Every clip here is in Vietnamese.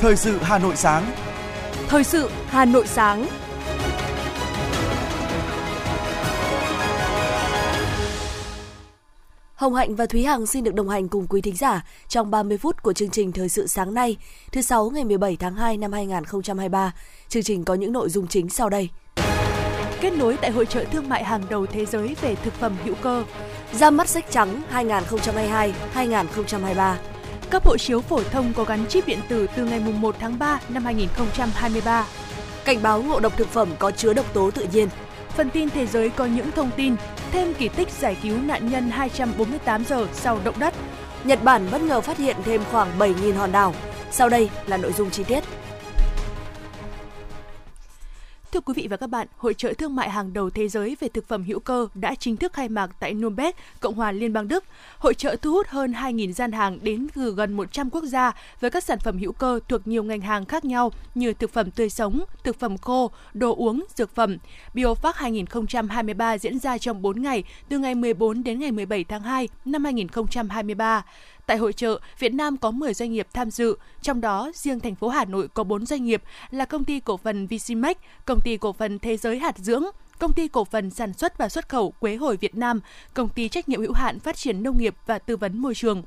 Thời sự Hà Nội sáng. Thời sự Hà Nội sáng. Hồng Hạnh và Thúy Hằng xin được đồng hành cùng quý thính giả trong 30 phút của chương trình Thời sự sáng nay, thứ sáu ngày 17 tháng 2 năm 2023. Chương trình có những nội dung chính sau đây. Kết nối tại hội trợ thương mại hàng đầu thế giới về thực phẩm hữu cơ. Ra mắt sách trắng 2022-2023 cấp hộ chiếu phổ thông có gắn chip điện tử từ ngày 1 tháng 3 năm 2023. Cảnh báo ngộ độc thực phẩm có chứa độc tố tự nhiên. Phần tin thế giới có những thông tin, thêm kỳ tích giải cứu nạn nhân 248 giờ sau động đất. Nhật Bản bất ngờ phát hiện thêm khoảng 7.000 hòn đảo. Sau đây là nội dung chi tiết. Thưa quý vị và các bạn, Hội trợ thương mại hàng đầu thế giới về thực phẩm hữu cơ đã chính thức khai mạc tại Nuremberg, Cộng hòa Liên bang Đức. Hội trợ thu hút hơn 2.000 gian hàng đến từ gần 100 quốc gia với các sản phẩm hữu cơ thuộc nhiều ngành hàng khác nhau như thực phẩm tươi sống, thực phẩm khô, đồ uống, dược phẩm. BioFac 2023 diễn ra trong 4 ngày, từ ngày 14 đến ngày 17 tháng 2 năm 2023. Tại hội trợ, Việt Nam có 10 doanh nghiệp tham dự, trong đó riêng thành phố Hà Nội có 4 doanh nghiệp là công ty cổ phần Visimex, công ty cổ phần Thế giới hạt dưỡng, công ty cổ phần sản xuất và xuất khẩu Quế Hồi Việt Nam, công ty trách nhiệm hữu hạn phát triển nông nghiệp và tư vấn môi trường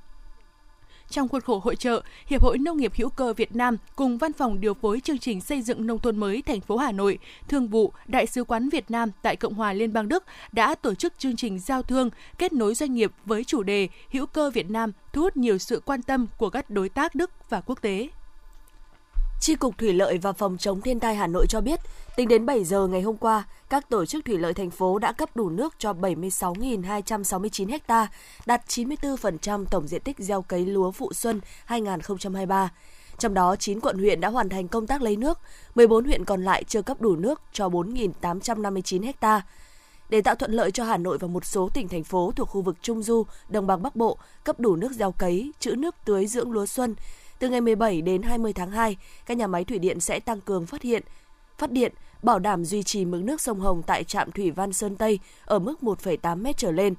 trong khuôn khổ hội trợ, Hiệp hội Nông nghiệp hữu cơ Việt Nam cùng Văn phòng điều phối chương trình xây dựng nông thôn mới thành phố Hà Nội, Thương vụ Đại sứ quán Việt Nam tại Cộng hòa Liên bang Đức đã tổ chức chương trình giao thương kết nối doanh nghiệp với chủ đề Hữu cơ Việt Nam thu hút nhiều sự quan tâm của các đối tác Đức và quốc tế. Tri Cục Thủy lợi và Phòng chống thiên tai Hà Nội cho biết, tính đến 7 giờ ngày hôm qua, các tổ chức thủy lợi thành phố đã cấp đủ nước cho 76.269 ha, đạt 94% tổng diện tích gieo cấy lúa vụ xuân 2023. Trong đó, 9 quận huyện đã hoàn thành công tác lấy nước, 14 huyện còn lại chưa cấp đủ nước cho 4.859 ha. Để tạo thuận lợi cho Hà Nội và một số tỉnh thành phố thuộc khu vực Trung Du, Đồng bằng Bắc Bộ cấp đủ nước gieo cấy, trữ nước tưới dưỡng lúa xuân, từ ngày 17 đến 20 tháng 2, các nhà máy thủy điện sẽ tăng cường phát hiện, phát điện, bảo đảm duy trì mực nước sông Hồng tại trạm thủy Văn Sơn Tây ở mức 1,8 m trở lên.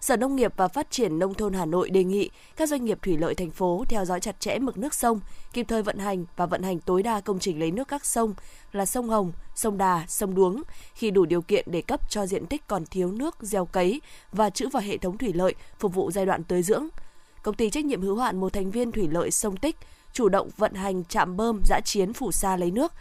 Sở Nông nghiệp và Phát triển Nông thôn Hà Nội đề nghị các doanh nghiệp thủy lợi thành phố theo dõi chặt chẽ mực nước sông, kịp thời vận hành và vận hành tối đa công trình lấy nước các sông là sông Hồng, sông Đà, sông Đuống khi đủ điều kiện để cấp cho diện tích còn thiếu nước gieo cấy và trữ vào hệ thống thủy lợi phục vụ giai đoạn tưới dưỡng công ty trách nhiệm hữu hạn một thành viên thủy lợi sông Tích chủ động vận hành trạm bơm giã chiến phủ sa lấy nước,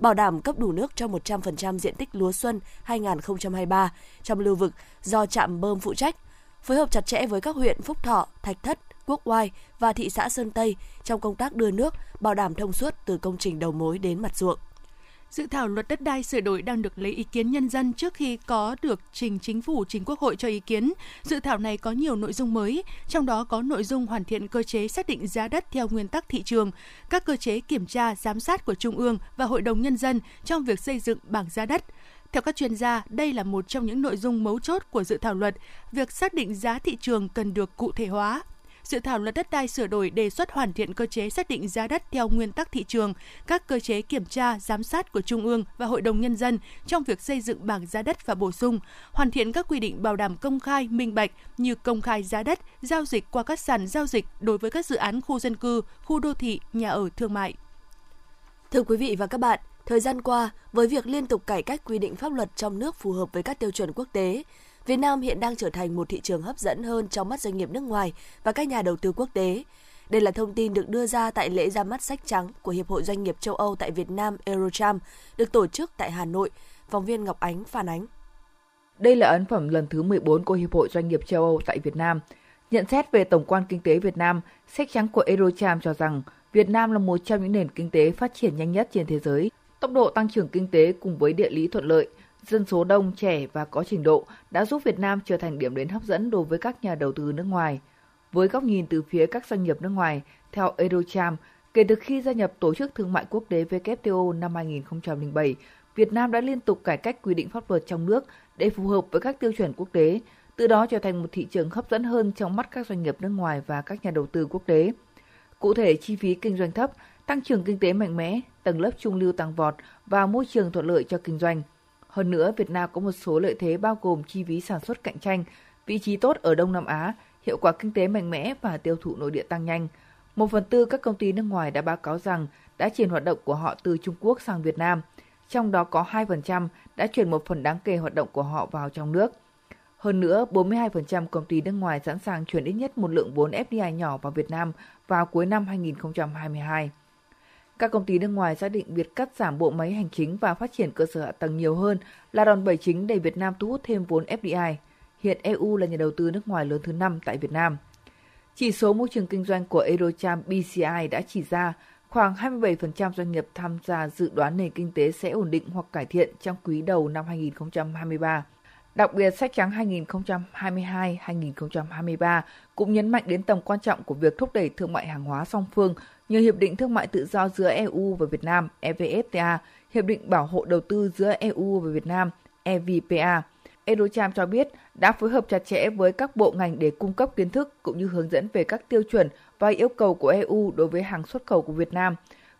bảo đảm cấp đủ nước cho 100% diện tích lúa xuân 2023 trong lưu vực do trạm bơm phụ trách, phối hợp chặt chẽ với các huyện Phúc Thọ, Thạch Thất, Quốc Oai và thị xã Sơn Tây trong công tác đưa nước, bảo đảm thông suốt từ công trình đầu mối đến mặt ruộng. Dự thảo luật đất đai sửa đổi đang được lấy ý kiến nhân dân trước khi có được trình chính phủ trình quốc hội cho ý kiến. Dự thảo này có nhiều nội dung mới, trong đó có nội dung hoàn thiện cơ chế xác định giá đất theo nguyên tắc thị trường, các cơ chế kiểm tra, giám sát của Trung ương và Hội đồng Nhân dân trong việc xây dựng bảng giá đất. Theo các chuyên gia, đây là một trong những nội dung mấu chốt của dự thảo luật. Việc xác định giá thị trường cần được cụ thể hóa, dự thảo luật đất đai sửa đổi đề xuất hoàn thiện cơ chế xác định giá đất theo nguyên tắc thị trường, các cơ chế kiểm tra, giám sát của Trung ương và Hội đồng Nhân dân trong việc xây dựng bảng giá đất và bổ sung, hoàn thiện các quy định bảo đảm công khai, minh bạch như công khai giá đất, giao dịch qua các sàn giao dịch đối với các dự án khu dân cư, khu đô thị, nhà ở thương mại. Thưa quý vị và các bạn, thời gian qua, với việc liên tục cải cách quy định pháp luật trong nước phù hợp với các tiêu chuẩn quốc tế, Việt Nam hiện đang trở thành một thị trường hấp dẫn hơn trong mắt doanh nghiệp nước ngoài và các nhà đầu tư quốc tế. Đây là thông tin được đưa ra tại lễ ra mắt sách trắng của Hiệp hội Doanh nghiệp châu Âu tại Việt Nam Eurocharm được tổ chức tại Hà Nội. Phóng viên Ngọc Ánh phản ánh. Đây là ấn phẩm lần thứ 14 của Hiệp hội Doanh nghiệp châu Âu tại Việt Nam. Nhận xét về tổng quan kinh tế Việt Nam, sách trắng của Eurocharm cho rằng Việt Nam là một trong những nền kinh tế phát triển nhanh nhất trên thế giới. Tốc độ tăng trưởng kinh tế cùng với địa lý thuận lợi – dân số đông, trẻ và có trình độ đã giúp Việt Nam trở thành điểm đến hấp dẫn đối với các nhà đầu tư nước ngoài. Với góc nhìn từ phía các doanh nghiệp nước ngoài, theo Eurocham, kể từ khi gia nhập Tổ chức Thương mại Quốc tế WTO năm 2007, Việt Nam đã liên tục cải cách quy định pháp luật trong nước để phù hợp với các tiêu chuẩn quốc tế, từ đó trở thành một thị trường hấp dẫn hơn trong mắt các doanh nghiệp nước ngoài và các nhà đầu tư quốc tế. Cụ thể, chi phí kinh doanh thấp, tăng trưởng kinh tế mạnh mẽ, tầng lớp trung lưu tăng vọt và môi trường thuận lợi cho kinh doanh – hơn nữa, Việt Nam có một số lợi thế bao gồm chi phí sản xuất cạnh tranh, vị trí tốt ở Đông Nam Á, hiệu quả kinh tế mạnh mẽ và tiêu thụ nội địa tăng nhanh. Một phần tư các công ty nước ngoài đã báo cáo rằng đã chuyển hoạt động của họ từ Trung Quốc sang Việt Nam, trong đó có 2% đã chuyển một phần đáng kể hoạt động của họ vào trong nước. Hơn nữa, 42% công ty nước ngoài sẵn sàng chuyển ít nhất một lượng vốn FDI nhỏ vào Việt Nam vào cuối năm 2022. Các công ty nước ngoài xác định việc cắt giảm bộ máy hành chính và phát triển cơ sở hạ tầng nhiều hơn là đòn bẩy chính để Việt Nam thu hút thêm vốn FDI. Hiện EU là nhà đầu tư nước ngoài lớn thứ 5 tại Việt Nam. Chỉ số môi trường kinh doanh của Eurocharm BCI đã chỉ ra khoảng 27% doanh nghiệp tham gia dự đoán nền kinh tế sẽ ổn định hoặc cải thiện trong quý đầu năm 2023. Đặc biệt, sách trắng 2022-2023 cũng nhấn mạnh đến tầm quan trọng của việc thúc đẩy thương mại hàng hóa song phương như Hiệp định Thương mại Tự do giữa EU và Việt Nam EVFTA, Hiệp định Bảo hộ Đầu tư giữa EU và Việt Nam EVPA. Eurocharm cho biết đã phối hợp chặt chẽ với các bộ ngành để cung cấp kiến thức cũng như hướng dẫn về các tiêu chuẩn và yêu cầu của EU đối với hàng xuất khẩu của Việt Nam,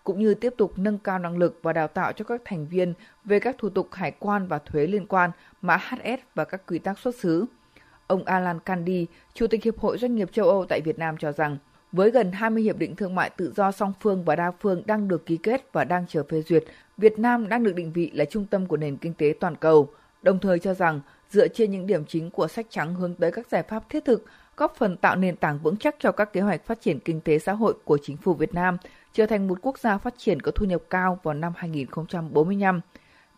cũng như tiếp tục nâng cao năng lực và đào tạo cho các thành viên về các thủ tục hải quan và thuế liên quan, mã HS và các quy tắc xuất xứ. Ông Alan Candy, Chủ tịch Hiệp hội Doanh nghiệp châu Âu tại Việt Nam cho rằng, với gần 20 hiệp định thương mại tự do song phương và đa phương đang được ký kết và đang chờ phê duyệt, Việt Nam đang được định vị là trung tâm của nền kinh tế toàn cầu, đồng thời cho rằng dựa trên những điểm chính của sách trắng hướng tới các giải pháp thiết thực, góp phần tạo nền tảng vững chắc cho các kế hoạch phát triển kinh tế xã hội của chính phủ Việt Nam, trở thành một quốc gia phát triển có thu nhập cao vào năm 2045.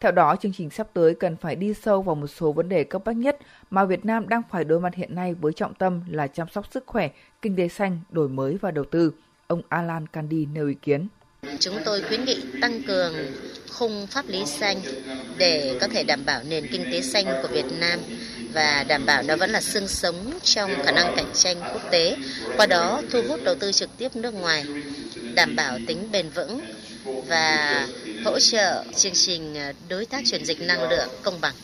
Theo đó, chương trình sắp tới cần phải đi sâu vào một số vấn đề cấp bách nhất mà Việt Nam đang phải đối mặt hiện nay với trọng tâm là chăm sóc sức khỏe, kinh tế xanh, đổi mới và đầu tư. Ông Alan Candy nêu ý kiến. Chúng tôi khuyến nghị tăng cường khung pháp lý xanh để có thể đảm bảo nền kinh tế xanh của Việt Nam và đảm bảo nó vẫn là xương sống trong khả năng cạnh tranh quốc tế, qua đó thu hút đầu tư trực tiếp nước ngoài, đảm bảo tính bền vững và hỗ trợ chương trình ờ, đối tác chuyển dịch năng lượng công bằng.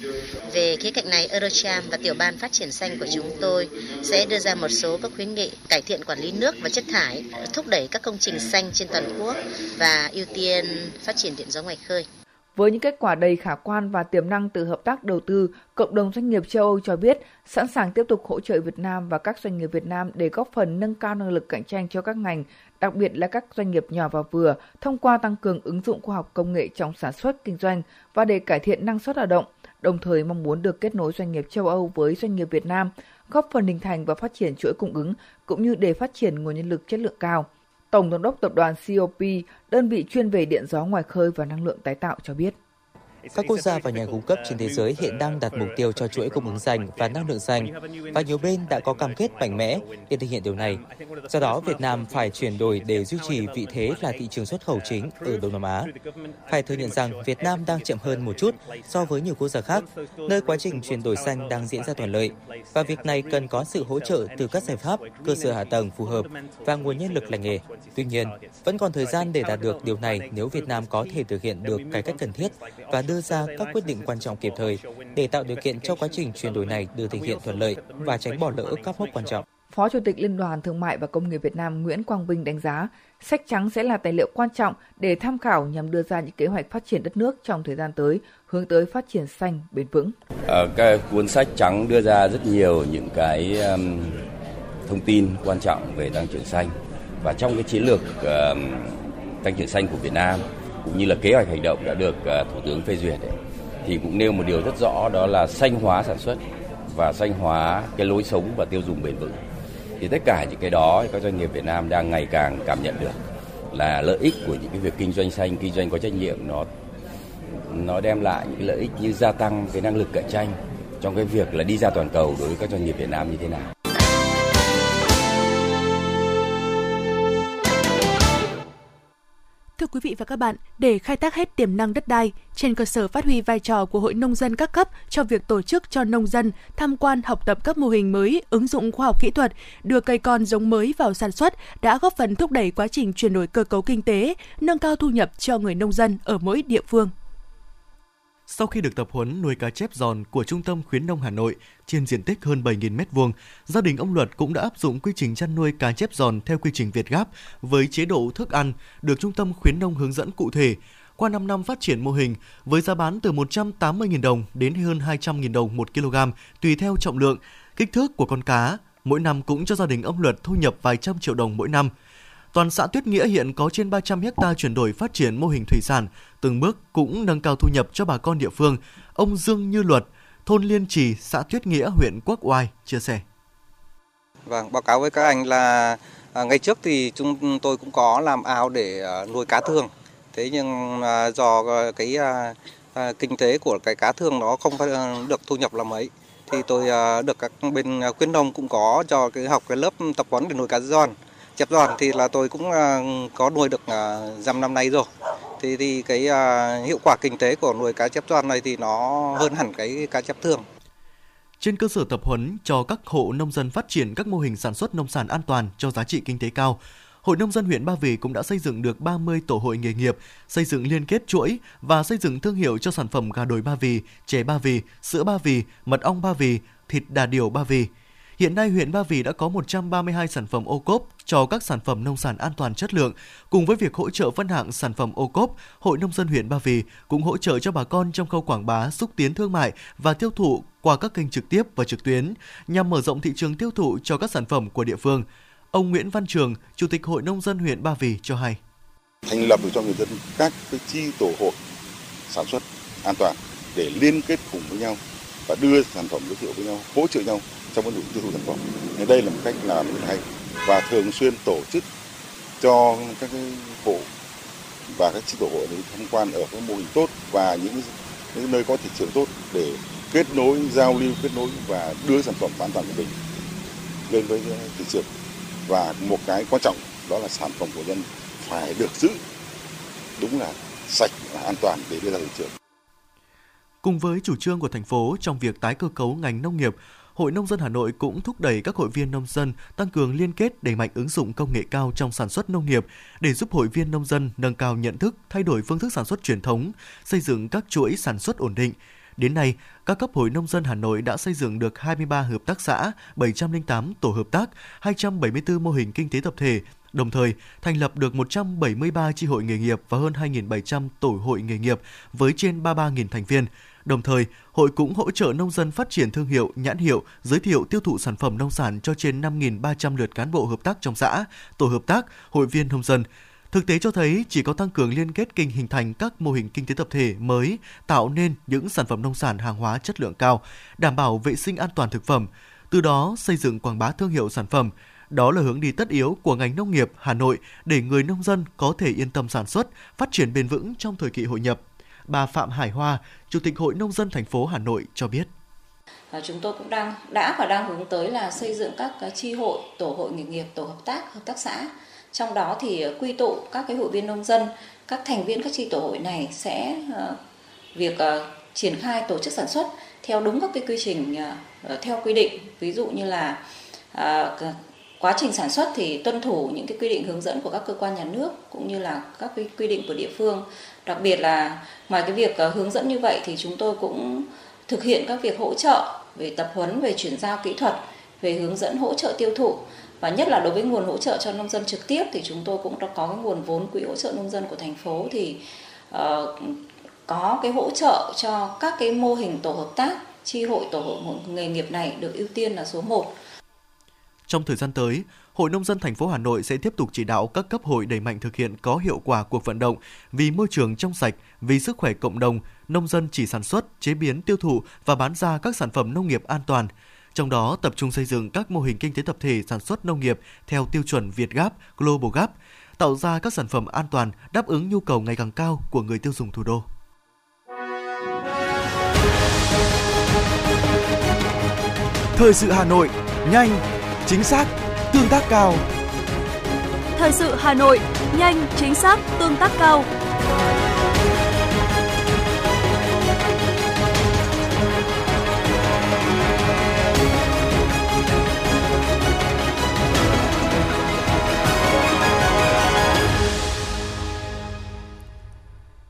Về khía cạnh này, Eurocharm và tiểu ban phát triển xanh của chúng tôi sẽ đưa ra một số các khuyến nghị cải thiện quản lý nước và chất thải, thúc đẩy các công trình xanh trên toàn quốc và ưu tiên phát triển điện gió ngoài khơi. Với những kết quả đầy khả quan và tiềm năng từ hợp tác đầu tư, cộng đồng doanh nghiệp châu Âu cho biết sẵn sàng tiếp tục hỗ trợ Việt Nam và các doanh nghiệp Việt Nam để góp phần nâng cao năng lực cạnh tranh cho các ngành, đặc biệt là các doanh nghiệp nhỏ và vừa, thông qua tăng cường ứng dụng khoa học công nghệ trong sản xuất kinh doanh và để cải thiện năng suất lao động, đồng thời mong muốn được kết nối doanh nghiệp châu Âu với doanh nghiệp Việt Nam, góp phần hình thành và phát triển chuỗi cung ứng cũng như để phát triển nguồn nhân lực chất lượng cao. Tổng giám đốc tập đoàn COP, đơn vị chuyên về điện gió ngoài khơi và năng lượng tái tạo cho biết. Các quốc gia và nhà cung cấp trên thế giới hiện đang đặt mục tiêu cho chuỗi cung ứng xanh và năng lượng xanh và nhiều bên đã có cam kết mạnh mẽ để thực hiện điều này. Do đó, Việt Nam phải chuyển đổi để duy trì vị thế là thị trường xuất khẩu chính ở Đông Nam Á. Phải thừa nhận rằng Việt Nam đang chậm hơn một chút so với nhiều quốc gia khác, nơi quá trình chuyển đổi xanh đang diễn ra thuận lợi và việc này cần có sự hỗ trợ từ các giải pháp, cơ sở hạ tầng phù hợp và nguồn nhân lực lành nghề. Tuy nhiên, vẫn còn thời gian để đạt được điều này nếu Việt Nam có thể thực hiện được cải cách cần thiết và đưa đưa ra các quyết định quan trọng kịp thời để tạo điều kiện cho quá trình chuyển đổi này được thực hiện thuận lợi và tránh bỏ lỡ các mốc quan trọng. Phó Chủ tịch Liên đoàn Thương mại và Công nghiệp Việt Nam Nguyễn Quang Vinh đánh giá, sách trắng sẽ là tài liệu quan trọng để tham khảo nhằm đưa ra những kế hoạch phát triển đất nước trong thời gian tới, hướng tới phát triển xanh bền vững. Ở cái cuốn sách trắng đưa ra rất nhiều những cái um, thông tin quan trọng về tăng trưởng xanh và trong cái chiến lược uh, tăng trưởng xanh của Việt Nam cũng như là kế hoạch hành động đã được à, Thủ tướng phê duyệt ấy, thì cũng nêu một điều rất rõ đó là xanh hóa sản xuất và xanh hóa cái lối sống và tiêu dùng bền vững. Thì tất cả những cái đó các doanh nghiệp Việt Nam đang ngày càng cảm nhận được là lợi ích của những cái việc kinh doanh xanh, kinh doanh có trách nhiệm nó nó đem lại những lợi ích như gia tăng cái năng lực cạnh tranh trong cái việc là đi ra toàn cầu đối với các doanh nghiệp Việt Nam như thế nào. Thưa quý vị và các bạn, để khai thác hết tiềm năng đất đai, trên cơ sở phát huy vai trò của Hội Nông dân các cấp cho việc tổ chức cho nông dân tham quan học tập các mô hình mới, ứng dụng khoa học kỹ thuật, đưa cây con giống mới vào sản xuất đã góp phần thúc đẩy quá trình chuyển đổi cơ cấu kinh tế, nâng cao thu nhập cho người nông dân ở mỗi địa phương. Sau khi được tập huấn nuôi cá chép giòn của Trung tâm khuyến nông Hà Nội trên diện tích hơn 7.000 m2, gia đình ông Luật cũng đã áp dụng quy trình chăn nuôi cá chép giòn theo quy trình Việt Gáp với chế độ thức ăn được Trung tâm khuyến nông hướng dẫn cụ thể. Qua 5 năm phát triển mô hình, với giá bán từ 180.000 đồng đến hơn 200.000 đồng một kg tùy theo trọng lượng, kích thước của con cá, mỗi năm cũng cho gia đình ông Luật thu nhập vài trăm triệu đồng mỗi năm – Toàn xã Tuyết Nghĩa hiện có trên 300 hecta chuyển đổi phát triển mô hình thủy sản, từng bước cũng nâng cao thu nhập cho bà con địa phương. Ông Dương Như Luật, thôn Liên Trì, xã Tuyết Nghĩa, huyện Quốc Oai chia sẻ. Vâng, báo cáo với các anh là à, ngày trước thì chúng tôi cũng có làm ao để à, nuôi cá thương. Thế nhưng à, do à, cái à, à, kinh tế của cái cá thương nó không à, được thu nhập là mấy thì tôi à, được các bên à, khuyến nông cũng có cho cái học cái lớp tập huấn để nuôi cá giòn Chập giòn thì là tôi cũng ờ, có nuôi được ờ, dăm năm nay rồi thì thì cái ờ, hiệu quả kinh tế của nuôi cá chép giòn này thì nó hơn hẳn cái cá chép thường trên cơ sở tập huấn cho các hộ nông dân phát triển các mô hình sản xuất nông sản an toàn cho giá trị kinh tế cao. Hội Nông dân huyện Ba Vì cũng đã xây dựng được 30 tổ hội nghề nghiệp, xây dựng liên kết chuỗi và xây dựng thương hiệu cho sản phẩm gà đồi Ba Vì, chè Ba Vì, sữa Ba Vì, mật ong Ba Vì, thịt đà điểu Ba Vì. Hiện nay huyện Ba Vì đã có 132 sản phẩm ô cốp cho các sản phẩm nông sản an toàn chất lượng. Cùng với việc hỗ trợ phân hạng sản phẩm ô cốp, Hội Nông dân huyện Ba Vì cũng hỗ trợ cho bà con trong khâu quảng bá, xúc tiến thương mại và tiêu thụ qua các kênh trực tiếp và trực tuyến nhằm mở rộng thị trường tiêu thụ cho các sản phẩm của địa phương. Ông Nguyễn Văn Trường, Chủ tịch Hội Nông dân huyện Ba Vì cho hay. Thành lập được cho người dân các cái chi tổ hội sản xuất an toàn để liên kết cùng với nhau và đưa sản phẩm giới thiệu với nhau, hỗ trợ nhau trong vấn đề tiêu thụ sản phẩm. Nên đây là một cách làm rất hay và thường xuyên tổ chức cho các cái hộ và các chi tổ hội đấy tham quan ở các mô hình tốt và những, những nơi có thị trường tốt để kết nối giao lưu kết nối và đưa sản phẩm an toàn của mình lên với thị trường và một cái quan trọng đó là sản phẩm của dân phải được giữ đúng là sạch và an toàn để đưa ra thị trường. Cùng với chủ trương của thành phố trong việc tái cơ cấu ngành nông nghiệp, Hội Nông dân Hà Nội cũng thúc đẩy các hội viên nông dân tăng cường liên kết đẩy mạnh ứng dụng công nghệ cao trong sản xuất nông nghiệp để giúp hội viên nông dân nâng cao nhận thức, thay đổi phương thức sản xuất truyền thống, xây dựng các chuỗi sản xuất ổn định. Đến nay, các cấp hội nông dân Hà Nội đã xây dựng được 23 hợp tác xã, 708 tổ hợp tác, 274 mô hình kinh tế tập thể, đồng thời thành lập được 173 chi hội nghề nghiệp và hơn 2.700 tổ hội nghề nghiệp với trên 33.000 thành viên. Đồng thời, hội cũng hỗ trợ nông dân phát triển thương hiệu, nhãn hiệu, giới thiệu tiêu thụ sản phẩm nông sản cho trên 5.300 lượt cán bộ hợp tác trong xã, tổ hợp tác, hội viên nông dân. Thực tế cho thấy chỉ có tăng cường liên kết kinh hình thành các mô hình kinh tế tập thể mới, tạo nên những sản phẩm nông sản hàng hóa chất lượng cao, đảm bảo vệ sinh an toàn thực phẩm, từ đó xây dựng quảng bá thương hiệu sản phẩm. Đó là hướng đi tất yếu của ngành nông nghiệp Hà Nội để người nông dân có thể yên tâm sản xuất, phát triển bền vững trong thời kỳ hội nhập bà Phạm Hải Hoa, Chủ tịch Hội Nông dân thành phố Hà Nội cho biết. Chúng tôi cũng đang đã và đang hướng tới là xây dựng các cái chi hội, tổ hội nghề nghiệp, tổ hợp tác, hợp tác xã. Trong đó thì ờ, quy tụ các cái hội viên nông dân, các thành viên các chi tổ hội này sẽ ờ, việc ờ, triển khai tổ chức sản xuất theo đúng các cái quy trình theo quy định, ví dụ như là quá trình sản xuất thì tuân thủ những cái quy định hướng dẫn của các cơ quan nhà nước cũng như là các cái quy định của địa phương đặc biệt là ngoài cái việc ờ, hướng dẫn như vậy thì chúng tôi cũng thực hiện các việc hỗ trợ về tập huấn về chuyển giao kỹ thuật về hướng dẫn hỗ trợ tiêu thụ. Và nhất là đối với nguồn hỗ trợ cho nông dân trực tiếp thì chúng tôi cũng đã có cái nguồn vốn quỹ hỗ trợ nông dân của thành phố thì uh, có cái hỗ trợ cho các cái mô hình tổ hợp tác chi hội tổ hội nghề nghiệp này được ưu tiên là số 1 trong thời gian tới, Hội Nông dân thành phố Hà Nội sẽ tiếp tục chỉ đạo các cấp hội đẩy mạnh thực hiện có hiệu quả cuộc vận động vì môi trường trong sạch, vì sức khỏe cộng đồng, nông dân chỉ sản xuất, chế biến, tiêu thụ và bán ra các sản phẩm nông nghiệp an toàn. Trong đó tập trung xây dựng các mô hình kinh tế tập thể sản xuất nông nghiệp theo tiêu chuẩn Việt Gap, Global Gap, tạo ra các sản phẩm an toàn đáp ứng nhu cầu ngày càng cao của người tiêu dùng thủ đô. Thời sự Hà Nội, nhanh, chính xác, tương tác cao. Thời sự Hà Nội, nhanh, chính xác, tương tác cao.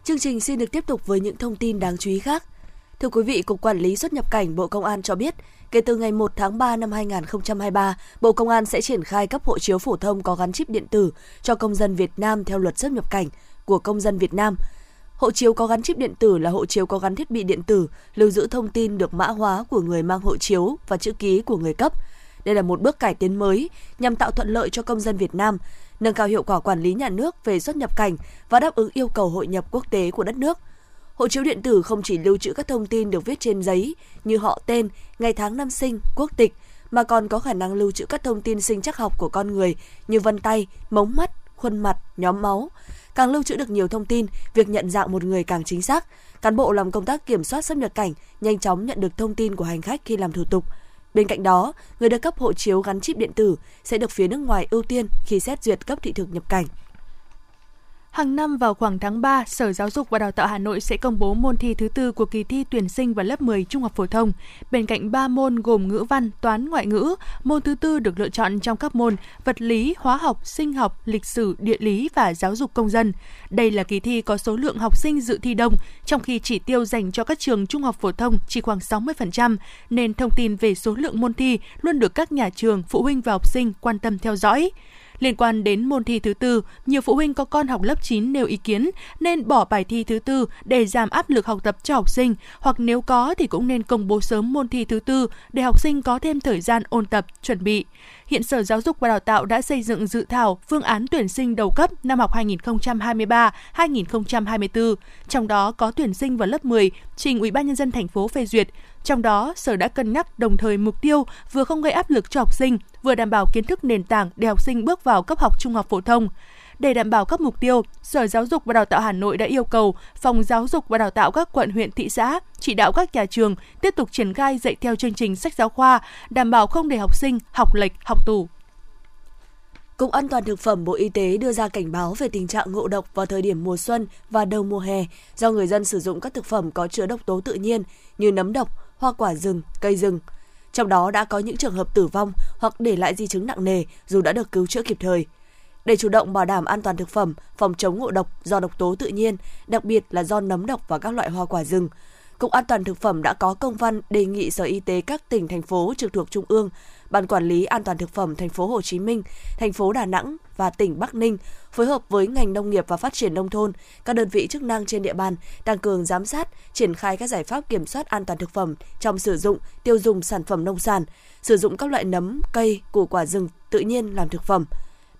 Chương trình xin được tiếp tục với những thông tin đáng chú ý khác. Thưa quý vị, Cục Quản lý xuất nhập cảnh Bộ Công an cho biết, kể từ ngày 1 tháng 3 năm 2023, Bộ Công an sẽ triển khai cấp hộ chiếu phổ thông có gắn chip điện tử cho công dân Việt Nam theo luật xuất nhập cảnh của công dân Việt Nam. Hộ chiếu có gắn chip điện tử là hộ chiếu có gắn thiết bị điện tử, lưu giữ thông tin được mã hóa của người mang hộ chiếu và chữ ký của người cấp. Đây là một bước cải tiến mới nhằm tạo thuận lợi cho công dân Việt Nam, nâng cao hiệu quả quản lý nhà nước về xuất nhập cảnh và đáp ứng yêu cầu hội nhập quốc tế của đất nước. Hộ chiếu điện tử không chỉ lưu trữ các thông tin được viết trên giấy như họ tên, ngày tháng năm sinh, quốc tịch, mà còn có khả năng lưu trữ các thông tin sinh chắc học của con người như vân tay, mống mắt, khuôn mặt, nhóm máu. Càng lưu trữ được nhiều thông tin, việc nhận dạng một người càng chính xác. Cán bộ làm công tác kiểm soát xuất nhập cảnh nhanh chóng nhận được thông tin của hành khách khi làm thủ tục. Bên cạnh đó, người được cấp hộ chiếu gắn chip điện tử sẽ được phía nước ngoài ưu tiên khi xét duyệt cấp thị thực nhập cảnh. Hàng năm vào khoảng tháng 3, Sở Giáo dục và Đào tạo Hà Nội sẽ công bố môn thi thứ tư của kỳ thi tuyển sinh vào lớp 10 trung học phổ thông. Bên cạnh 3 môn gồm ngữ văn, toán, ngoại ngữ, môn thứ tư được lựa chọn trong các môn vật lý, hóa học, sinh học, lịch sử, địa lý và giáo dục công dân. Đây là kỳ thi có số lượng học sinh dự thi đông, trong khi chỉ tiêu dành cho các trường trung học phổ thông chỉ khoảng 60%, nên thông tin về số lượng môn thi luôn được các nhà trường, phụ huynh và học sinh quan tâm theo dõi. Liên quan đến môn thi thứ tư, nhiều phụ huynh có con học lớp 9 nêu ý kiến nên bỏ bài thi thứ tư để giảm áp lực học tập cho học sinh, hoặc nếu có thì cũng nên công bố sớm môn thi thứ tư để học sinh có thêm thời gian ôn tập, chuẩn bị. Hiện Sở Giáo dục và Đào tạo đã xây dựng dự thảo phương án tuyển sinh đầu cấp năm học 2023-2024, trong đó có tuyển sinh vào lớp 10, trình Ủy ban nhân dân thành phố phê duyệt. Trong đó, Sở đã cân nhắc đồng thời mục tiêu vừa không gây áp lực cho học sinh, vừa đảm bảo kiến thức nền tảng để học sinh bước vào cấp học trung học phổ thông. Để đảm bảo các mục tiêu, Sở Giáo dục và Đào tạo Hà Nội đã yêu cầu Phòng Giáo dục và Đào tạo các quận huyện thị xã chỉ đạo các nhà trường tiếp tục triển khai dạy theo chương trình sách giáo khoa, đảm bảo không để học sinh học lệch, học tủ. Cục An toàn thực phẩm Bộ Y tế đưa ra cảnh báo về tình trạng ngộ độc vào thời điểm mùa xuân và đầu mùa hè do người dân sử dụng các thực phẩm có chứa độc tố tự nhiên như nấm độc, hoa quả rừng, cây rừng. Trong đó đã có những trường hợp tử vong hoặc để lại di chứng nặng nề dù đã được cứu chữa kịp thời. Để chủ động bảo đảm an toàn thực phẩm, phòng chống ngộ độc do độc tố tự nhiên, đặc biệt là do nấm độc và các loại hoa quả rừng, Cục An toàn thực phẩm đã có công văn đề nghị Sở Y tế các tỉnh thành phố trực thuộc trung ương, Ban quản lý an toàn thực phẩm thành phố Hồ Chí Minh, thành phố Đà Nẵng và tỉnh Bắc Ninh phối hợp với ngành nông nghiệp và phát triển nông thôn, các đơn vị chức năng trên địa bàn tăng cường giám sát, triển khai các giải pháp kiểm soát an toàn thực phẩm trong sử dụng, tiêu dùng sản phẩm nông sản, sử dụng các loại nấm, cây, củ quả rừng tự nhiên làm thực phẩm.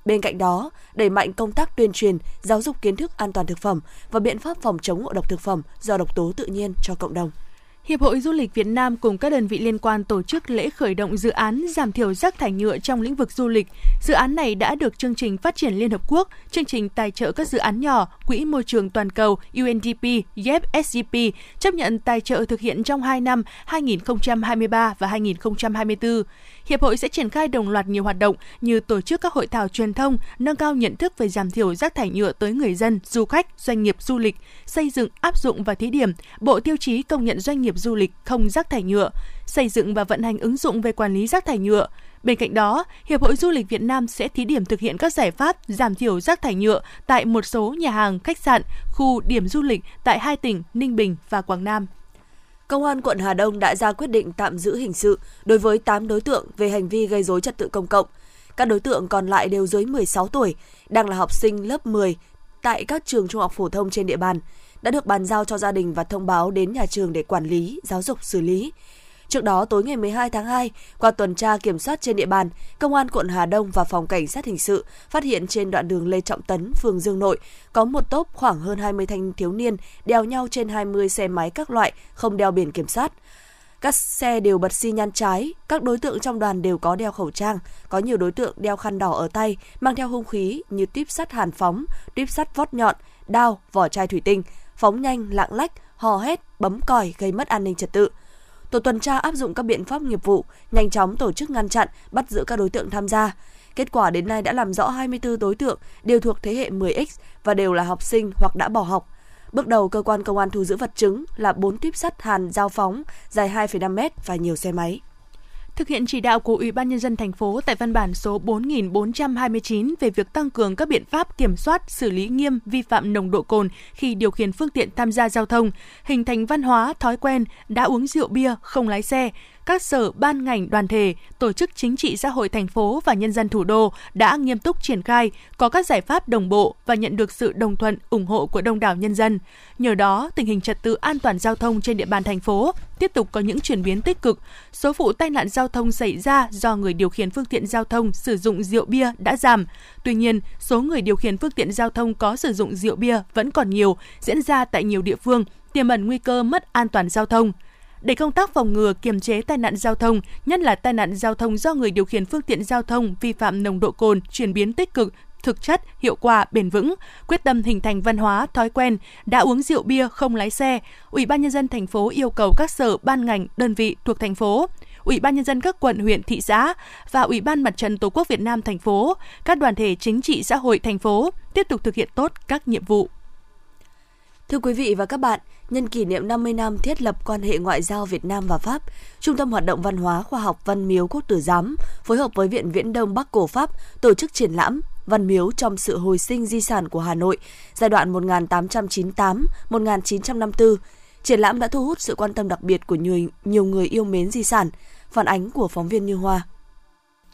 Bên cạnh đó, đẩy mạnh công tác tuyên truyền, giáo dục kiến thức an toàn thực phẩm và biện pháp phòng chống ngộ độc thực phẩm do độc tố tự nhiên cho cộng đồng. Hiệp hội Du lịch Việt Nam cùng các đơn vị liên quan tổ chức lễ khởi động dự án giảm thiểu rác thải nhựa trong lĩnh vực du lịch. Dự án này đã được chương trình phát triển Liên Hợp Quốc, chương trình tài trợ các dự án nhỏ, Quỹ Môi trường Toàn cầu UNDP, YEP SGP chấp nhận tài trợ thực hiện trong 2 năm 2023 và 2024. Hiệp hội sẽ triển khai đồng loạt nhiều hoạt động như tổ chức các hội thảo truyền thông, nâng cao nhận thức về giảm thiểu rác thải nhựa tới người dân, du khách, doanh nghiệp du lịch, xây dựng, áp dụng và thí điểm bộ tiêu chí công nhận doanh nghiệp du lịch không rác thải nhựa, xây dựng và vận hành ứng dụng về quản lý rác thải nhựa. Bên cạnh đó, Hiệp hội Du lịch Việt Nam sẽ thí điểm thực hiện các giải pháp giảm thiểu rác thải nhựa tại một số nhà hàng, khách sạn, khu điểm du lịch tại hai tỉnh Ninh Bình và Quảng Nam. Công an quận Hà Đông đã ra quyết định tạm giữ hình sự đối với 8 đối tượng về hành vi gây dối trật tự công cộng. Các đối tượng còn lại đều dưới 16 tuổi, đang là học sinh lớp 10 tại các trường trung học phổ thông trên địa bàn, đã được bàn giao cho gia đình và thông báo đến nhà trường để quản lý, giáo dục xử lý. Trước đó, tối ngày 12 tháng 2, qua tuần tra kiểm soát trên địa bàn, Công an quận Hà Đông và Phòng Cảnh sát Hình sự phát hiện trên đoạn đường Lê Trọng Tấn, phường Dương Nội, có một tốp khoảng hơn 20 thanh thiếu niên đeo nhau trên 20 xe máy các loại, không đeo biển kiểm soát. Các xe đều bật xi nhan trái, các đối tượng trong đoàn đều có đeo khẩu trang, có nhiều đối tượng đeo khăn đỏ ở tay, mang theo hung khí như tuyếp sắt hàn phóng, tuyếp sắt vót nhọn, đao, vỏ chai thủy tinh, phóng nhanh, lạng lách, hò hét, bấm còi gây mất an ninh trật tự. Tổ tuần tra áp dụng các biện pháp nghiệp vụ, nhanh chóng tổ chức ngăn chặn, bắt giữ các đối tượng tham gia. Kết quả đến nay đã làm rõ 24 đối tượng đều thuộc thế hệ 10X và đều là học sinh hoặc đã bỏ học. Bước đầu, cơ quan công an thu giữ vật chứng là 4 tuyếp sắt hàn dao phóng dài 2,5m và nhiều xe máy. Thực hiện chỉ đạo của Ủy ban nhân dân thành phố tại văn bản số 4429 về việc tăng cường các biện pháp kiểm soát, xử lý nghiêm vi phạm nồng độ cồn khi điều khiển phương tiện tham gia giao thông, hình thành văn hóa, thói quen đã uống rượu bia không lái xe, các sở ban ngành đoàn thể, tổ chức chính trị xã hội thành phố và nhân dân thủ đô đã nghiêm túc triển khai, có các giải pháp đồng bộ và nhận được sự đồng thuận, ủng hộ của đông đảo nhân dân. Nhờ đó, tình hình trật tự an toàn giao thông trên địa bàn thành phố tiếp tục có những chuyển biến tích cực. Số vụ tai nạn giao thông xảy ra do người điều khiển phương tiện giao thông sử dụng rượu bia đã giảm. Tuy nhiên, số người điều khiển phương tiện giao thông có sử dụng rượu bia vẫn còn nhiều, diễn ra tại nhiều địa phương, tiềm ẩn nguy cơ mất an toàn giao thông. Để công tác phòng ngừa kiềm chế tai nạn giao thông, nhất là tai nạn giao thông do người điều khiển phương tiện giao thông vi phạm nồng độ cồn, chuyển biến tích cực, thực chất, hiệu quả, bền vững, quyết tâm hình thành văn hóa, thói quen, đã uống rượu bia không lái xe, Ủy ban nhân dân thành phố yêu cầu các sở ban ngành, đơn vị thuộc thành phố Ủy ban nhân dân các quận, huyện, thị xã và Ủy ban Mặt trận Tổ quốc Việt Nam thành phố, các đoàn thể chính trị xã hội thành phố tiếp tục thực hiện tốt các nhiệm vụ. Thưa quý vị và các bạn, nhân kỷ niệm 50 năm thiết lập quan hệ ngoại giao Việt Nam và Pháp, Trung tâm Hoạt động Văn hóa Khoa học Văn Miếu Quốc Tử Giám phối hợp với Viện Viễn Đông Bắc Cổ Pháp tổ chức triển lãm Văn Miếu trong sự hồi sinh di sản của Hà Nội giai đoạn 1898-1954. Triển lãm đã thu hút sự quan tâm đặc biệt của nhiều, nhiều người yêu mến di sản. Phản ánh của phóng viên Như Hoa.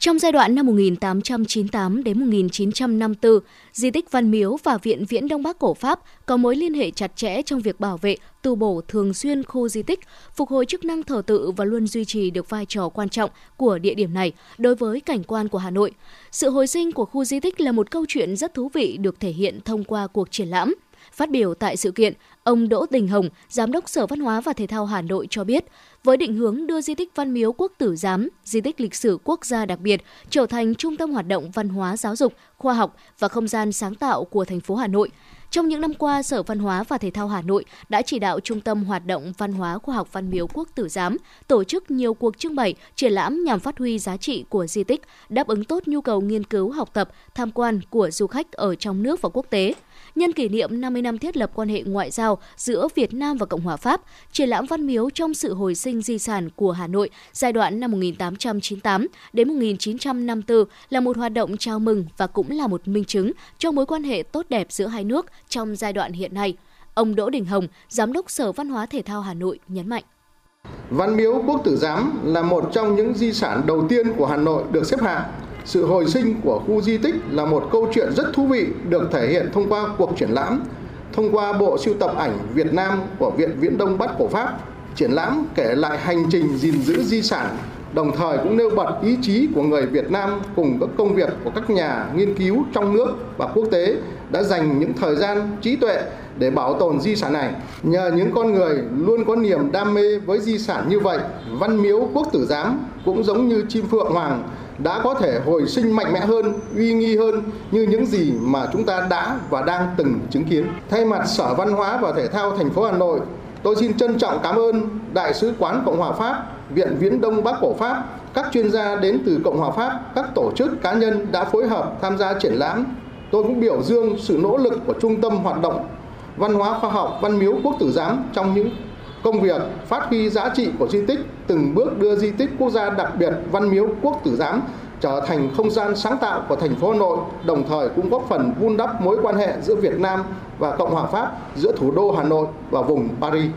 Trong giai đoạn năm 1898 đến 1954, di tích Văn Miếu và Viện Viễn Đông Bắc Cổ Pháp có mối liên hệ chặt chẽ trong việc bảo vệ, tu bổ thường xuyên khu di tích, phục hồi chức năng thờ tự và luôn duy trì được vai trò quan trọng của địa điểm này đối với cảnh quan của Hà Nội. Sự hồi sinh của khu di tích là một câu chuyện rất thú vị được thể hiện thông qua cuộc triển lãm. Phát biểu tại sự kiện, ông Đỗ Đình Hồng, Giám đốc Sở Văn hóa và Thể thao Hà Nội cho biết, với định hướng đưa di tích Văn Miếu Quốc Tử Giám, di tích lịch sử quốc gia đặc biệt, trở thành trung tâm hoạt động văn hóa giáo dục, khoa học và không gian sáng tạo của thành phố Hà Nội. Trong những năm qua, Sở Văn hóa và Thể thao Hà Nội đã chỉ đạo Trung tâm Hoạt động Văn hóa Khoa học Văn miếu Quốc Tử Giám tổ chức nhiều cuộc trưng bày, triển lãm nhằm phát huy giá trị của di tích, đáp ứng tốt nhu cầu nghiên cứu, học tập, tham quan của du khách ở trong nước và quốc tế nhân kỷ niệm 50 năm thiết lập quan hệ ngoại giao giữa Việt Nam và Cộng hòa Pháp, triển lãm văn miếu trong sự hồi sinh di sản của Hà Nội giai đoạn năm 1898 đến 1954 là một hoạt động chào mừng và cũng là một minh chứng cho mối quan hệ tốt đẹp giữa hai nước trong giai đoạn hiện nay. Ông Đỗ Đình Hồng, Giám đốc Sở Văn hóa Thể thao Hà Nội nhấn mạnh. Văn miếu Quốc Tử Giám là một trong những di sản đầu tiên của Hà Nội được xếp hạng sự hồi sinh của khu di tích là một câu chuyện rất thú vị được thể hiện thông qua cuộc triển lãm, thông qua bộ sưu tập ảnh Việt Nam của Viện Viễn Đông Bắc Cổ Pháp. Triển lãm kể lại hành trình gìn giữ di sản, đồng thời cũng nêu bật ý chí của người Việt Nam cùng các công việc của các nhà nghiên cứu trong nước và quốc tế đã dành những thời gian trí tuệ để bảo tồn di sản này. Nhờ những con người luôn có niềm đam mê với di sản như vậy, Văn Miếu Quốc Tử Giám cũng giống như chim phượng hoàng đã có thể hồi sinh mạnh mẽ hơn, uy nghi hơn như những gì mà chúng ta đã và đang từng chứng kiến. Thay mặt Sở Văn hóa và Thể thao thành phố Hà Nội, tôi xin trân trọng cảm ơn Đại sứ quán Cộng hòa Pháp, Viện Viễn Đông Bắc Cổ Pháp, các chuyên gia đến từ Cộng hòa Pháp, các tổ chức cá nhân đã phối hợp tham gia triển lãm. Tôi cũng biểu dương sự nỗ lực của Trung tâm Hoạt động Văn hóa Khoa học Văn miếu Quốc tử Giám trong những công việc phát huy giá trị của di tích từng bước đưa di tích quốc gia đặc biệt Văn Miếu Quốc Tử Giám trở thành không gian sáng tạo của thành phố Hà Nội, đồng thời cũng góp phần vun đắp mối quan hệ giữa Việt Nam và Cộng hòa Pháp, giữa thủ đô Hà Nội và vùng Paris.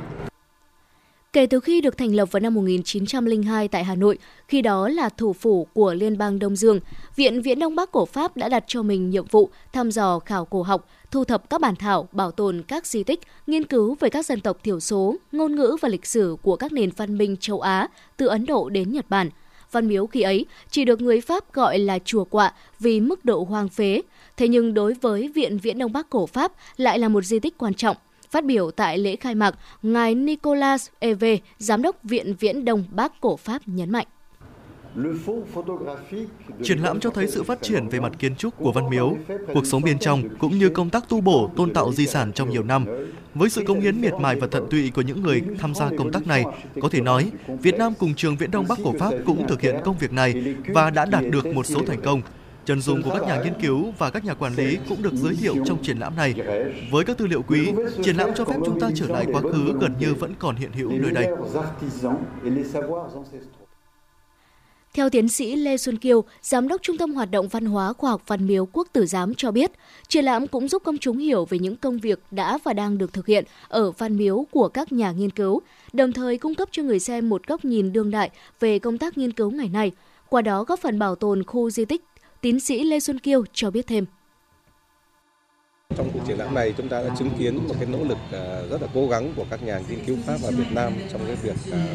Kể từ khi được thành lập vào năm 1902 tại Hà Nội, khi đó là thủ phủ của Liên bang Đông Dương, Viện Viễn Đông Bắc của Pháp đã đặt cho mình nhiệm vụ thăm dò khảo cổ học, thu thập các bản thảo, bảo tồn các di tích, nghiên cứu về các dân tộc thiểu số, ngôn ngữ và lịch sử của các nền văn minh châu Á, từ Ấn Độ đến Nhật Bản. Văn miếu khi ấy chỉ được người Pháp gọi là chùa quạ vì mức độ hoang phế, thế nhưng đối với Viện Viễn Đông Bắc cổ Pháp lại là một di tích quan trọng. Phát biểu tại lễ khai mạc, Ngài Nicolas Eve, Giám đốc Viện Viễn Đông Bắc cổ Pháp nhấn mạnh. Triển lãm cho thấy sự phát triển về mặt kiến trúc của Văn Miếu, cuộc sống bên trong cũng như công tác tu bổ, tôn tạo di sản trong nhiều năm. Với sự công hiến miệt mài và tận tụy của những người tham gia công tác này, có thể nói Việt Nam cùng trường Viễn Đông Bắc của Pháp cũng thực hiện công việc này và đã đạt được một số thành công. Chân dung của các nhà nghiên cứu và các nhà quản lý cũng được giới thiệu trong triển lãm này. Với các tư liệu quý, triển lãm cho phép chúng ta trở lại quá khứ gần như vẫn còn hiện hữu nơi đây. Theo tiến sĩ Lê Xuân Kiều, Giám đốc Trung tâm Hoạt động Văn hóa Khoa học Văn miếu Quốc tử giám cho biết, triển lãm cũng giúp công chúng hiểu về những công việc đã và đang được thực hiện ở Văn miếu của các nhà nghiên cứu, đồng thời cung cấp cho người xem một góc nhìn đương đại về công tác nghiên cứu ngày nay, qua đó góp phần bảo tồn khu di tích. Tiến sĩ Lê Xuân Kiêu cho biết thêm. Trong cuộc triển lãm này, chúng ta đã chứng kiến một cái nỗ lực à, rất là cố gắng của các nhà nghiên cứu Pháp và Việt Nam trong cái việc à,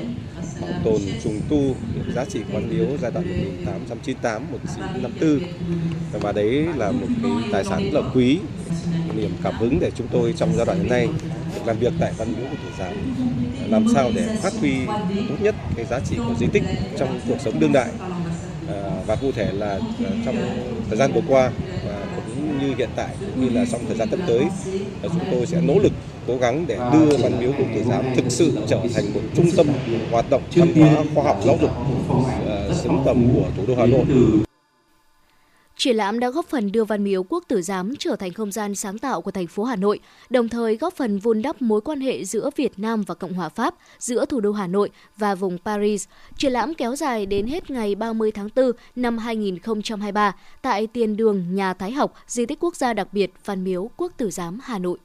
bảo tồn, trùng tu những giá trị văn miếu giai đoạn 1898 1954 và đấy là một cái tài sản rất là quý, niềm cảm hứng để chúng tôi trong giai đoạn hiện nay được làm việc tại văn miếu của thầy giáo làm sao để phát huy tốt nhất cái giá trị của di tích trong cuộc sống đương đại. Ờ, và cụ thể là ờ, trong thời gian vừa qua và cũng như hiện tại cũng như là trong thời gian sắp tới chúng tôi sẽ nỗ lực cố gắng để đưa văn miếu quốc tử giám thực sự trở thành một trung tâm hoạt động văn hóa khoa học giáo dục ờ, xứng tầm của thủ đô Hà Nội. Triển lãm đã góp phần đưa Văn Miếu Quốc Tử Giám trở thành không gian sáng tạo của thành phố Hà Nội, đồng thời góp phần vun đắp mối quan hệ giữa Việt Nam và Cộng hòa Pháp, giữa thủ đô Hà Nội và vùng Paris. Triển lãm kéo dài đến hết ngày 30 tháng 4 năm 2023 tại tiền đường Nhà Thái học, di tích quốc gia đặc biệt Văn Miếu Quốc Tử Giám Hà Nội.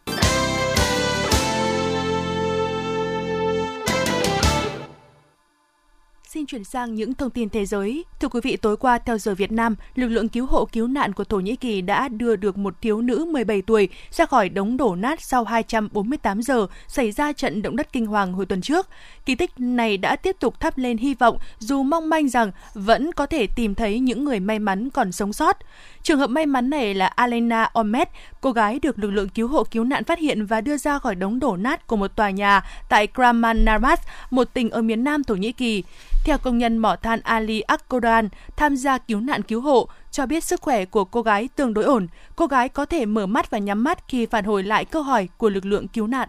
Xin chuyển sang những thông tin thế giới. Thưa quý vị, tối qua theo giờ Việt Nam, lực lượng cứu hộ cứu nạn của Thổ Nhĩ Kỳ đã đưa được một thiếu nữ 17 tuổi ra khỏi đống đổ nát sau 248 giờ xảy ra trận động đất kinh hoàng hồi tuần trước. Kỳ tích này đã tiếp tục thắp lên hy vọng dù mong manh rằng vẫn có thể tìm thấy những người may mắn còn sống sót. Trường hợp may mắn này là Alena Omet, cô gái được lực lượng cứu hộ cứu nạn phát hiện và đưa ra khỏi đống đổ nát của một tòa nhà tại Kramanarmas, một tỉnh ở miền nam Thổ Nhĩ Kỳ. Theo công nhân mỏ than Ali Akkodan tham gia cứu nạn cứu hộ, cho biết sức khỏe của cô gái tương đối ổn. Cô gái có thể mở mắt và nhắm mắt khi phản hồi lại câu hỏi của lực lượng cứu nạn.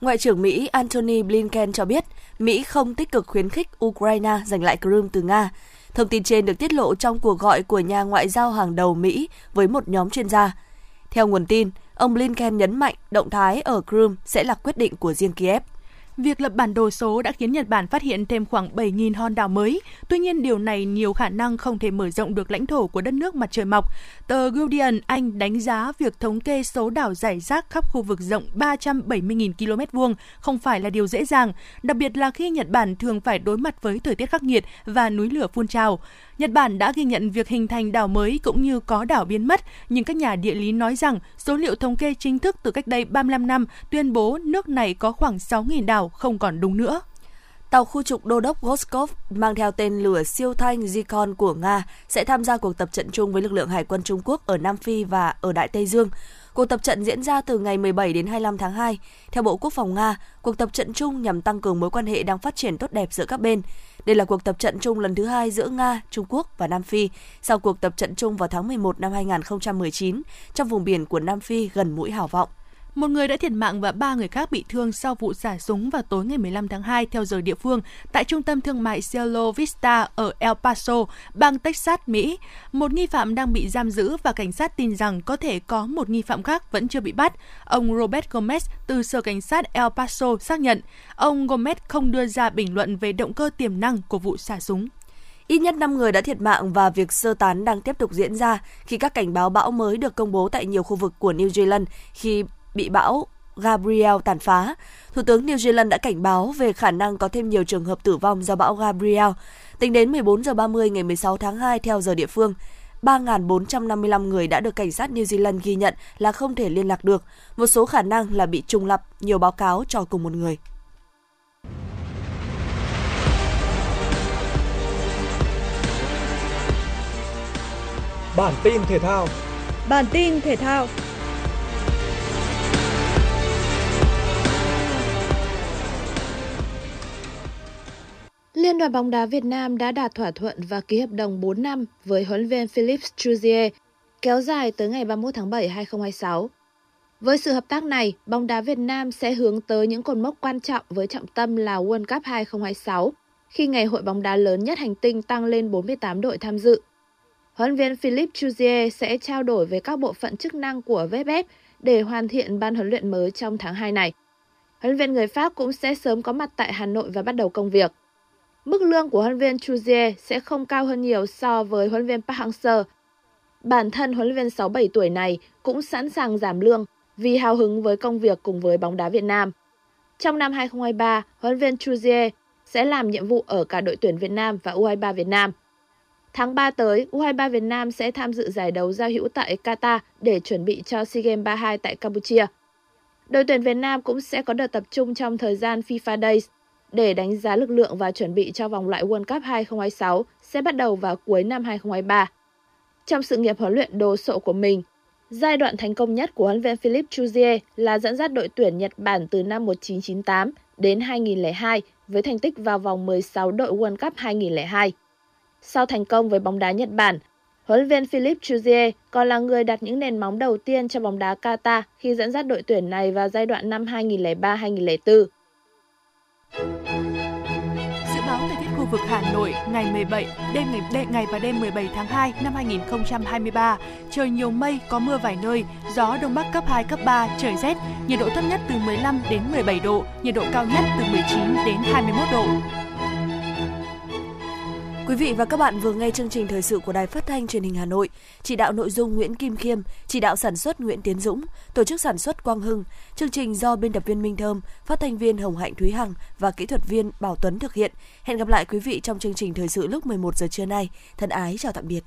Ngoại trưởng Mỹ Antony Blinken cho biết Mỹ không tích cực khuyến khích Ukraine giành lại Crimea từ Nga. Thông tin trên được tiết lộ trong cuộc gọi của nhà ngoại giao hàng đầu Mỹ với một nhóm chuyên gia. Theo nguồn tin, ông Blinken nhấn mạnh động thái ở Crimea sẽ là quyết định của riêng Kiev. Việc lập bản đồ số đã khiến Nhật Bản phát hiện thêm khoảng 7.000 hòn đảo mới. Tuy nhiên, điều này nhiều khả năng không thể mở rộng được lãnh thổ của đất nước mặt trời mọc. Tờ Guardian Anh đánh giá việc thống kê số đảo giải rác khắp khu vực rộng 370.000 km vuông không phải là điều dễ dàng, đặc biệt là khi Nhật Bản thường phải đối mặt với thời tiết khắc nghiệt và núi lửa phun trào. Nhật Bản đã ghi nhận việc hình thành đảo mới cũng như có đảo biến mất, nhưng các nhà địa lý nói rằng số liệu thống kê chính thức từ cách đây 35 năm tuyên bố nước này có khoảng 6.000 đảo không còn đúng nữa. Tàu khu trục đô đốc Goskov mang theo tên lửa siêu thanh Zircon của Nga sẽ tham gia cuộc tập trận chung với lực lượng hải quân Trung Quốc ở Nam Phi và ở Đại Tây Dương. Cuộc tập trận diễn ra từ ngày 17 đến 25 tháng 2. Theo Bộ Quốc phòng Nga, cuộc tập trận chung nhằm tăng cường mối quan hệ đang phát triển tốt đẹp giữa các bên. Đây là cuộc tập trận chung lần thứ hai giữa Nga, Trung Quốc và Nam Phi sau cuộc tập trận chung vào tháng 11 năm 2019 trong vùng biển của Nam Phi gần mũi Hảo Vọng. Một người đã thiệt mạng và ba người khác bị thương sau vụ xả súng vào tối ngày 15 tháng 2 theo giờ địa phương tại trung tâm thương mại Cielo Vista ở El Paso, bang Texas, Mỹ. Một nghi phạm đang bị giam giữ và cảnh sát tin rằng có thể có một nghi phạm khác vẫn chưa bị bắt. Ông Robert Gomez từ Sở Cảnh sát El Paso xác nhận. Ông Gomez không đưa ra bình luận về động cơ tiềm năng của vụ xả súng. Ít nhất 5 người đã thiệt mạng và việc sơ tán đang tiếp tục diễn ra khi các cảnh báo bão mới được công bố tại nhiều khu vực của New Zealand khi bị bão Gabriel tàn phá. Thủ tướng New Zealand đã cảnh báo về khả năng có thêm nhiều trường hợp tử vong do bão Gabriel. Tính đến 14 giờ 30 ngày 16 tháng 2 theo giờ địa phương, 3.455 người đã được cảnh sát New Zealand ghi nhận là không thể liên lạc được. Một số khả năng là bị trùng lập, nhiều báo cáo cho cùng một người. Bản tin thể thao Bản tin thể thao Liên đoàn bóng đá Việt Nam đã đạt thỏa thuận và ký hợp đồng 4 năm với huấn luyện viên Philippe Chuzier, kéo dài tới ngày 31 tháng 7 2026. Với sự hợp tác này, bóng đá Việt Nam sẽ hướng tới những cột mốc quan trọng với trọng tâm là World Cup 2026, khi ngày hội bóng đá lớn nhất hành tinh tăng lên 48 đội tham dự. Huấn viên Philippe Chuzier sẽ trao đổi với các bộ phận chức năng của VFF để hoàn thiện ban huấn luyện mới trong tháng 2 này. Huấn luyện viên người Pháp cũng sẽ sớm có mặt tại Hà Nội và bắt đầu công việc mức lương của huấn viên Chuzier sẽ không cao hơn nhiều so với huấn viên Park Hang-seo. Bản thân huấn luyện viên 67 tuổi này cũng sẵn sàng giảm lương vì hào hứng với công việc cùng với bóng đá Việt Nam. Trong năm 2023, huấn luyện viên Chuzier sẽ làm nhiệm vụ ở cả đội tuyển Việt Nam và U23 Việt Nam. Tháng 3 tới, U23 Việt Nam sẽ tham dự giải đấu giao hữu tại Qatar để chuẩn bị cho SEA Games 32 tại Campuchia. Đội tuyển Việt Nam cũng sẽ có đợt tập trung trong thời gian FIFA Days để đánh giá lực lượng và chuẩn bị cho vòng loại World Cup 2026 sẽ bắt đầu vào cuối năm 2023. Trong sự nghiệp huấn luyện đồ sộ của mình, giai đoạn thành công nhất của huấn luyện viên Philip Chuzier là dẫn dắt đội tuyển Nhật Bản từ năm 1998 đến 2002 với thành tích vào vòng 16 đội World Cup 2002. Sau thành công với bóng đá Nhật Bản, huấn viên Philip Chuzier còn là người đặt những nền móng đầu tiên cho bóng đá Qatar khi dẫn dắt đội tuyển này vào giai đoạn năm 2003-2004. Dự báo thời tiết khu vực Hà Nội ngày 17, đêm ngày đêm, ngày và đêm 17 tháng 2 năm 2023, trời nhiều mây, có mưa vài nơi, gió đông bắc cấp 2 cấp 3, trời rét, nhiệt độ thấp nhất từ 15 đến 17 độ, nhiệt độ cao nhất từ 19 đến 21 độ. Quý vị và các bạn vừa nghe chương trình thời sự của Đài Phát thanh Truyền hình Hà Nội, chỉ đạo nội dung Nguyễn Kim Khiêm, chỉ đạo sản xuất Nguyễn Tiến Dũng, tổ chức sản xuất Quang Hưng. Chương trình do biên tập viên Minh Thơm, phát thanh viên Hồng Hạnh Thúy Hằng và kỹ thuật viên Bảo Tuấn thực hiện. Hẹn gặp lại quý vị trong chương trình thời sự lúc 11 giờ trưa nay. Thân ái chào tạm biệt.